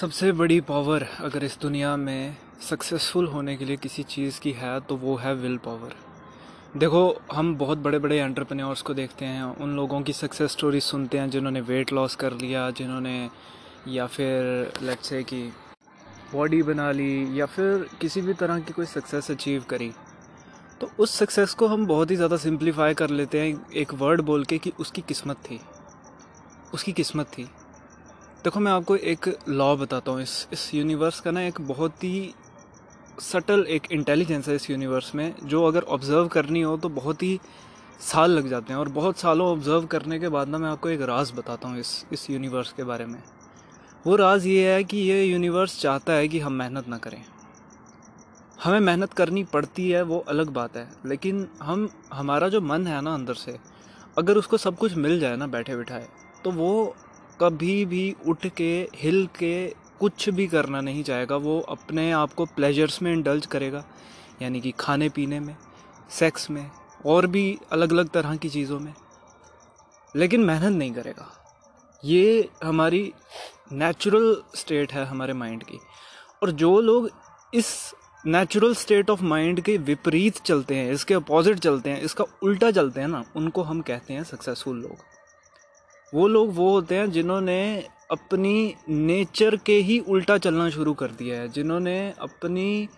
सबसे बड़ी पावर अगर इस दुनिया में सक्सेसफुल होने के लिए किसी चीज़ की है तो वो है विल पावर देखो, हम बहुत बड़े बड़े एंटरप्रेन्योर्स को देखते हैं, उन लोगों की सक्सेस स्टोरी सुनते हैं जिन्होंने वेट लॉस कर लिया, जिन्होंने या फिर लेट्स से कि बॉडी बना ली, या फिर किसी भी तरह की कोई सक्सेस अचीव करी. तो उस सक्सेस को हम बहुत ही ज़्यादा सिंप्लीफाई कर लेते हैं, एक वर्ड बोल के कि उसकी किस्मत थी. उसकी किस्मत थी. देखो, मैं आपको एक लॉ बताता हूँ। इस इस यूनिवर्स का ना एक बहुत ही सटल एक इंटेलिजेंस है इस यूनिवर्स में, जो अगर ऑब्ज़र्व करनी हो तो बहुत ही साल लग जाते हैं। और बहुत सालों ऑब्ज़र्व करने के बाद ना मैं आपको एक राज बताता हूँ इस इस यूनिवर्स के बारे में। वो राज ये है कि ये यूनिवर्स चाहता है कि हम मेहनत ना करें। हमें मेहनत करनी पड़ती है, वो अलग बात है। लेकिन हम, हमारा जो मन है ना अंदर से, अगर उसको सब कुछ मिल जाए ना बैठे बिठाए तो वो कभी भी उठ के, हिल के कुछ भी करना नहीं चाहेगा, वो अपने आप को प्लेजर्स में इंडल्ज करेगा, यानी कि खाने पीने में सेक्स में, और भी अलग अलग तरह की चीज़ों में। लेकिन मेहनत नहीं करेगा। ये हमारी नेचुरल स्टेट है हमारे माइंड की। और जो लोग इस नेचुरल स्टेट ऑफ़ माइंड के विपरीत चलते हैं, इसके अपोजिट चलते हैं, इसका उल्टा चलते हैं ना, उनको हम कहते हैं सक्सेसफुल लोग। वो लोग वो होते हैं जिन्होंने अपनी नेचर के ही उल्टा चलना शुरू कर दिया है। जिन्होंने अपनी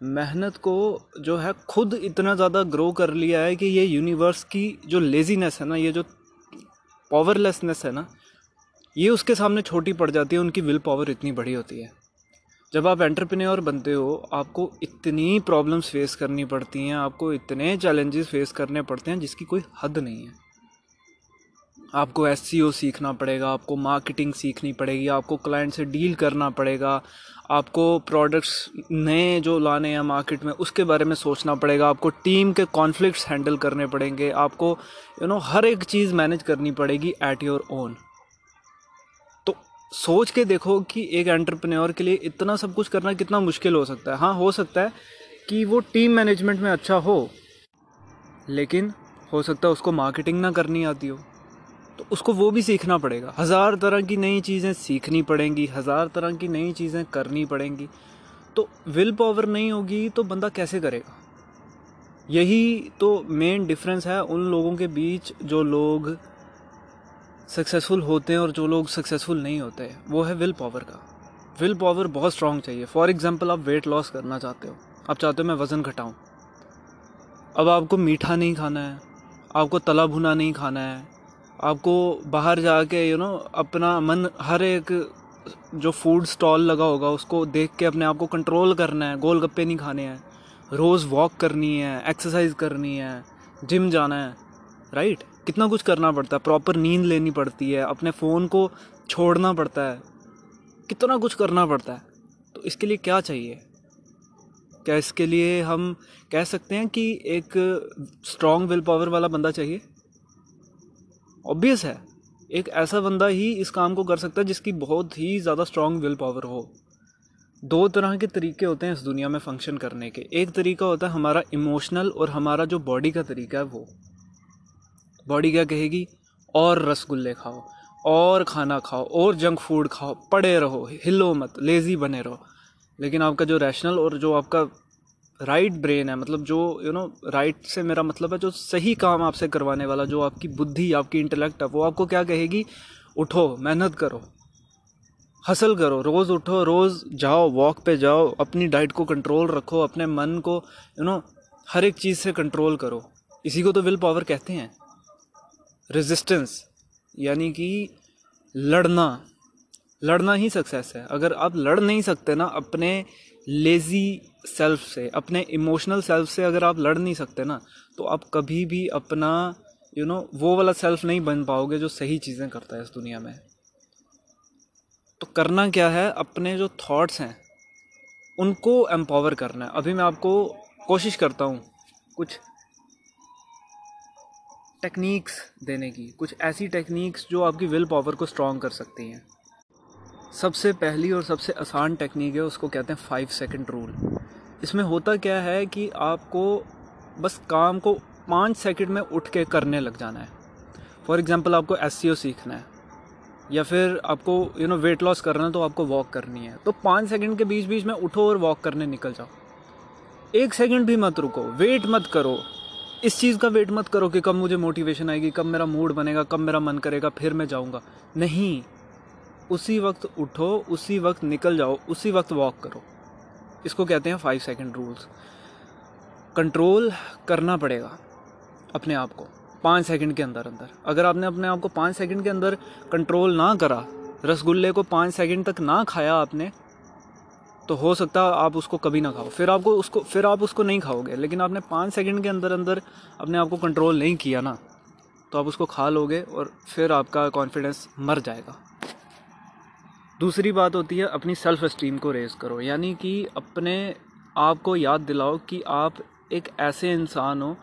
मेहनत को जो है खुद इतना ज़्यादा ग्रो कर लिया है कि ये यूनिवर्स की जो लेजीनेस है ना, ये जो पावरलेसनेस है ना, ये उसके सामने छोटी पड़ जाती है, उनकी विल पावर इतनी बड़ी होती है। जब आप एंटरप्रेन्योर बनते हो, आपको इतनी प्रॉब्लम्स फेस करनी पड़ती हैं, आपको इतने चैलेंजेस फेस करने पड़ते हैं जिसकी कोई हद नहीं है। आपको एस सीखना पड़ेगा, आपको मार्केटिंग सीखनी पड़ेगी, आपको क्लाइंट से डील करना पड़ेगा, आपको प्रोडक्ट्स नए जो लाने हैं मार्केट में, उसके बारे में सोचना पड़ेगा, आपको टीम के कॉन्फ्लिक्ट्स हैंडल करने पड़ेंगे, आपको यू नो हर एक चीज़ मैनेज करनी पड़ेगी एट योर ओन तो सोच के देखो कि एक एंटरप्रेन्योर के लिए इतना सब कुछ करना कितना मुश्किल हो सकता है। हाँ हो सकता है कि वो टीम मैनेजमेंट में अच्छा हो, लेकिन हो सकता है उसको मार्केटिंग ना करनी आती हो। तो उसको वो भी सीखना पड़ेगा। हज़ार तरह की नई चीज़ें सीखनी पड़ेंगी, हज़ार तरह की नई चीज़ें करनी पड़ेंगी। तो विल पावर नहीं होगी तो बंदा कैसे करेगा? यही तो मेन डिफरेंस है उन लोगों के बीच जो लोग सक्सेसफुल होते हैं और जो लोग सक्सेसफुल नहीं होते वो है विल पावर का। विल पावर बहुत स्ट्रांग चाहिए। फॉर एग्ज़ाम्पल आप वेट लॉस करना चाहते हो। आप चाहते हो मैं वज़न घटाऊँ। अब आपको मीठा नहीं खाना है, आपको तला भुना नहीं खाना है आपको बाहर जाके यू नो अपना मन, हर एक जो फ़ूड स्टॉल लगा होगा, उसको देख के अपने आप को कंट्रोल करना है गोल गप्पे नहीं खाने हैं, रोज़ वॉक करनी है एक्सरसाइज करनी है जिम जाना है राइट कितना कुछ करना पड़ता है प्रॉपर नींद लेनी पड़ती है, अपने फ़ोन को छोड़ना पड़ता है, कितना कुछ करना पड़ता है। तो इसके लिए क्या चाहिए? क्या इसके लिए हम कह सकते हैं कि एक स्ट्रॉन्ग विल पावर वाला बंदा चाहिए? ऑब्वियस है। एक ऐसा बंदा ही इस काम को कर सकता है जिसकी बहुत ही ज़्यादा स्ट्रॉन्ग विल पावर हो। दो तरह के तरीके होते हैं इस दुनिया में फ़ंक्शन करने के। एक तरीका होता है हमारा इमोशनल और हमारा जो बॉडी का तरीका है वो। बॉडी क्या कहेगी? और रसगुल्ले खाओ, और खाना खाओ, और जंक फ़ूड खाओ, पड़े रहो, हिलो मत लेज़ी बने रहो। लेकिन आपका जो रैशनल और जो आपका राइट ब्रेन है मतलब जो यू नो राइट से मेरा मतलब है जो सही काम आपसे करवाने वाला, जो आपकी बुद्धि, आपकी इंटेलेक्ट है, वो आपको क्या कहेगी? उठो, मेहनत करो। हसल करो। रोज़ उठो, रोज़ जाओ वॉक पे जाओ, अपनी डाइट को कंट्रोल रखो, अपने मन को यू नो हर एक चीज़ से कंट्रोल करो। इसी को तो विल पावर कहते हैं। रेजिस्टेंस यानी कि लड़ना। लड़ना ही सक्सेस है। अगर आप लड़ नहीं सकते ना, अपने लेज़ी सेल्फ से अपने इमोशनल सेल्फ से अगर आप लड़ नहीं सकते ना तो आप कभी भी अपना यू you नो know, वो वाला सेल्फ नहीं बन पाओगे जो सही चीज़ें करता है इस दुनिया में। तो करना क्या है? अपने जो थॉट्स हैं उनको एम्पावर करना है। अभी मैं आपको कोशिश करता हूँ कुछ टेक्निक्स देने की कुछ ऐसी टेक्निक्स जो आपकी विल पावर को स्ट्रॉन्ग कर सकती हैं। सबसे पहली और सबसे आसान टेक्निक है, उसको कहते हैं फाइव सेकंड रूल इसमें होता क्या है कि आपको बस काम को पाँच सेकंड में उठ के करने लग जाना है। फॉर एग्ज़ाम्पल आपको एस सीखना है, या फिर आपको यू नो वेट लॉस करना है तो आपको वॉक करनी है। तो पाँच सेकंड के बीच बीच में उठो और वॉक करने निकल जाओ। एक सेकंड भी मत रुको वेट मत करो। इस चीज़ का वेट मत करो कि कब मुझे मोटिवेशन आएगी, कब मेरा मूड बनेगा, कब मेरा मन करेगा, फिर मैं जाऊँगा। नहीं उसी वक्त उठो, उसी वक्त निकल जाओ, उसी वक्त वॉक करो। इसको कहते हैं फाइव सेकेंड रूल्स कंट्रोल करना पड़ेगा अपने आप को, पाँच सेकंड के अंदर अंदर। अगर आपने अपने आप को पाँच सेकंड के अंदर कंट्रोल ना करा, रसगुल्ले को पाँच सेकंड तक ना खाया आपने तो हो सकता है आप उसको कभी ना खाओ। फिर आपको उसको, फिर आप उसको नहीं खाओगे, लेकिन आपने पाँच सेकंड के अंदर अंदर अपने आप को कंट्रोल नहीं किया ना तो आप उसको खा लोगे और फिर आपका कॉन्फिडेंस मर जाएगा। दूसरी बात होती है, अपनी सेल्फ इस्टीम को रेज़ करो। यानी कि अपने आप को याद दिलाओ कि आप एक ऐसे इंसान हो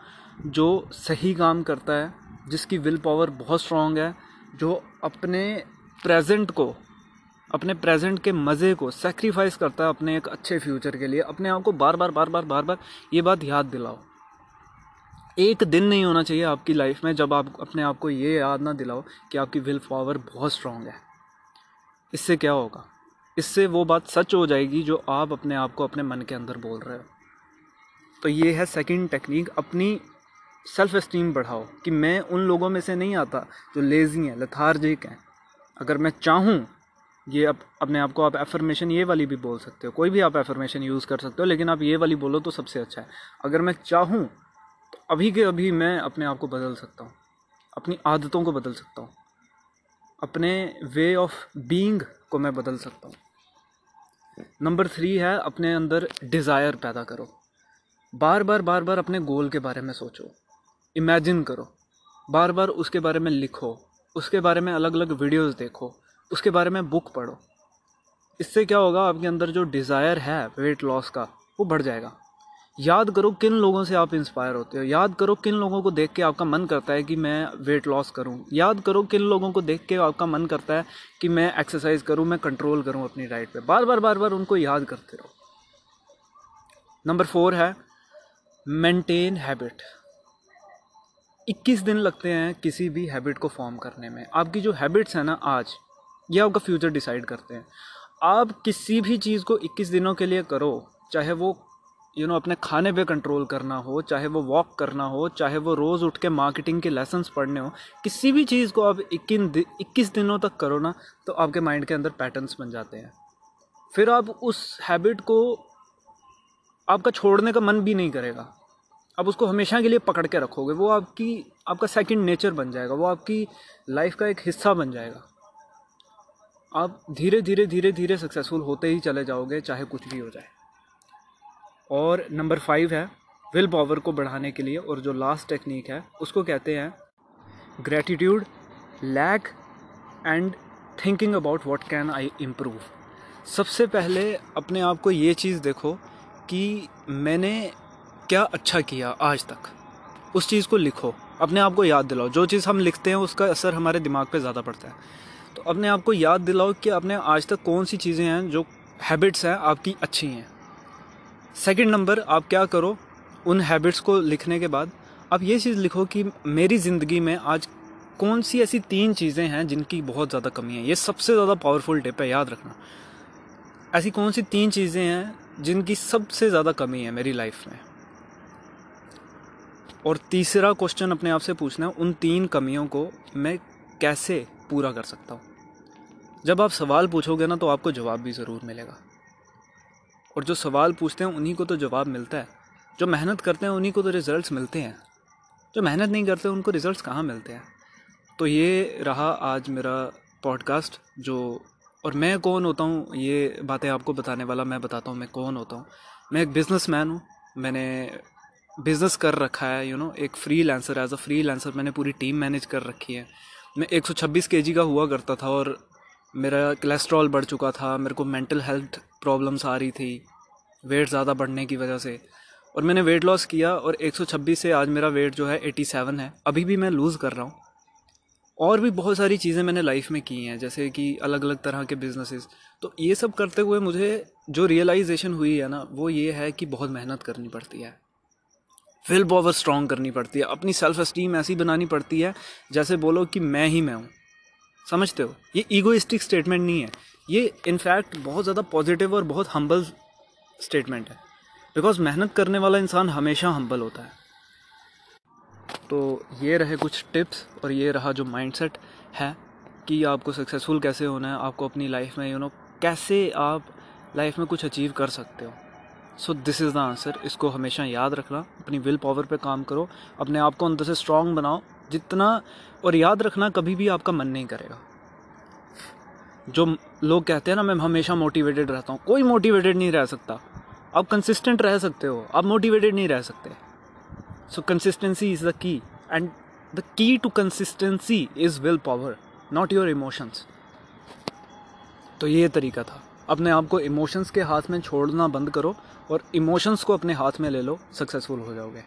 जो सही काम करता है, जिसकी विल पावर बहुत स्ट्रॉन्ग है, जो अपने प्रेजेंट को, अपने प्रेजेंट के मज़े को सेक्रीफाइस करता है अपने एक अच्छे फ्यूचर के लिए। अपने आप को बार बार बार बार बार बार ये बात याद दिलाओ। एक दिन नहीं होना चाहिए आपकी लाइफ में जब आप अपने आप को ये याद ना दिलाओ कि आपकी विल पावर बहुत स्ट्रांग है। इससे क्या होगा? इससे वो बात सच हो जाएगी जो आप अपने आप को अपने मन के अंदर बोल रहे हो। तो ये है सेकंड टेक्निक अपनी सेल्फ इस्टीम बढ़ाओ कि मैं उन लोगों में से नहीं आता जो लेज़ी हैं लथार्जिक हैं। अगर मैं चाहूँ, ये अब अपने आप को आप एफर्मेशन ये वाली भी बोल सकते हो। कोई भी आप एफर्मेशन यूज़ कर सकते हो, लेकिन आप ये वाली बोलो तो सबसे अच्छा है। अगर मैं चाहूँ तो अभी के अभी मैं अपने आप को बदल सकता हूँ, अपनी आदतों को बदल सकता हूँ। अपने वे ऑफ़ बीइंग को मैं बदल सकता हूँ। नंबर थ्री है, अपने अंदर डिज़ायर पैदा करो। बार बार बार बार अपने गोल के बारे में सोचो। इमेजिन करो। बार बार उसके बारे में लिखो। उसके बारे में अलग अलग वीडियोस देखो। उसके बारे में बुक पढ़ो। इससे क्या होगा, आपके अंदर जो डिज़ायर है वेट लॉस का, वो बढ़ जाएगा। याद करो किन लोगों से आप इंस्पायर होते हो। याद करो किन लोगों को देख के आपका मन करता है कि मैं वेट लॉस करूँ। याद करो किन लोगों को देख के आपका मन करता है कि मैं एक्सरसाइज करूँ, मैं कंट्रोल करूँ अपनी डाइट पे। बार बार बार बार उनको याद करते रहो। नंबर फोर है मेंटेन हैबिट 21 दिन लगते हैं किसी भी हैबिट को फॉर्म करने में। आपकी जो हैबिट्स हैं ना आज, ये आपका फ्यूचर डिसाइड करते हैं। आप किसी भी चीज़ को 21 दिनों के लिए करो, चाहे वो यू नो अपने खाने पे कंट्रोल करना हो, चाहे वो वॉक करना हो, चाहे वो रोज़ उठ के मार्केटिंग के लेसन्स पढ़ने हो, किसी भी चीज़ को आप इक्कीन इक्कीस दिनों तक करो ना तो आपके माइंड के अंदर पैटर्न्स बन जाते हैं। फिर आप उस हैबिट को आपका छोड़ने का मन भी नहीं करेगा। आप उसको हमेशा के लिए पकड़ के रखोगे, वो आपकी, आपका सेकंड नेचर बन जाएगा, वो आपकी लाइफ का एक हिस्सा बन जाएगा। आप धीरे धीरे धीरे धीरे सक्सेसफुल होते ही चले जाओगे, चाहे कुछ भी हो जाए। और नंबर फाइव है, विल पावर को बढ़ाने के लिए और जो लास्ट टेक्निक है, उसको कहते हैं gratitude lack and thinking about what can I improve सबसे पहले अपने आप को ये चीज़ देखो कि मैंने क्या अच्छा किया आज तक। उस चीज़ को लिखो, अपने आप को याद दिलाओ। जो चीज़ हम लिखते हैं, उसका असर हमारे दिमाग पे ज़्यादा पड़ता है। तो अपने आप को याद दिलाओ कि आपने आज तक कौन सी चीज़ें हैं जो हैबिट्स हैं, आपकी अच्छी हैं। सेकंड नंबर आप क्या करो? उन हैबिट्स को लिखने के बाद आप ये चीज़ लिखो कि मेरी ज़िंदगी में आज कौन सी ऐसी तीन चीज़ें हैं जिनकी बहुत ज़्यादा कमी है। ये सबसे ज़्यादा पावरफुल टिप है, याद रखना। ऐसी कौन सी तीन चीज़ें हैं जिनकी सबसे ज़्यादा कमी है मेरी लाइफ में? और तीसरा क्वेश्चन अपने आप से पूछना है, उन तीन कमियों को मैं कैसे पूरा कर सकता हूँ? जब आप सवाल पूछोगे ना तो आपको जवाब भी ज़रूर मिलेगा। और जो सवाल पूछते हैं, उन्हीं को तो जवाब मिलता है। जो मेहनत करते हैं, उन्हीं को तो रिज़ल्ट मिलते हैं। जो मेहनत नहीं करते, उनको रिज़ल्ट कहाँ मिलते हैं? तो ये रहा आज मेरा पॉडकास्ट जो और मैं कौन होता हूँ, ये बातें आपको बताने वाला मैं बताता हूँ, मैं कौन होता हूँ। मैं एक बिज़नेस मैन हूँ। मैंने बिज़नेस कर रखा है यू नो एक freelancer as a freelancer मैंने पूरी टीम मैनेज कर रखी है। मैं 126 केजी का हुआ करता था और मेरा कोलेस्ट्रॉल बढ़ चुका था, मेरे को मेंटल हेल्थ प्रॉब्लम्स आ रही थी वेट ज़्यादा बढ़ने की वजह से। और मैंने वेट लॉस किया और 126 से आज मेरा वेट जो है 87 है। अभी भी मैं लूज़ कर रहा हूँ। और भी बहुत सारी चीज़ें मैंने लाइफ में की हैं, जैसे कि अलग अलग तरह के बिजनेसेस तो ये सब करते हुए मुझे जो रियलाइजेशन हुई है ना, वो ये है कि बहुत मेहनत करनी पड़ती है। विल पावर स्ट्रॉन्ग करनी पड़ती है। अपनी सेल्फ इस्टीम ऐसी बनानी पड़ती है, जैसे बोलो कि मैं ही मैं हूँ। समझते हो? ये ईगोइस्टिक स्टेटमेंट नहीं है। ये इनफैक्ट बहुत ज़्यादा पॉजिटिव और बहुत हम्बल स्टेटमेंट है। बिकॉज़ मेहनत करने वाला इंसान हमेशा हम्बल होता है। तो ये रहे कुछ टिप्स और ये रहा जो माइंडसेट है कि आपको सक्सेसफुल कैसे होना है, आपको अपनी लाइफ में यू नो कैसे आप लाइफ में कुछ अचीव कर सकते हो। So this is the answer इसको हमेशा याद रखना। अपनी विल पावर पे काम करो। अपने आप को अंदर से स्ट्रांग बनाओ। जितना और याद रखना कभी भी आपका मन नहीं करेगा। जो लोग कहते हैं ना, मैं हमेशा मोटिवेटेड रहता हूँ। कोई मोटिवेटेड नहीं रह सकता। आप कंसिस्टेंट रह सकते हो। आप मोटिवेटेड नहीं रह सकते। So consistency is the key and the key to consistency is will power not your emotions तो ये तरीका था। अपने आप को इमोशंस के हाथ में छोड़ना बंद करो और इमोशंस को अपने हाथ में ले लो। सक्सेसफुल हो जाओगे।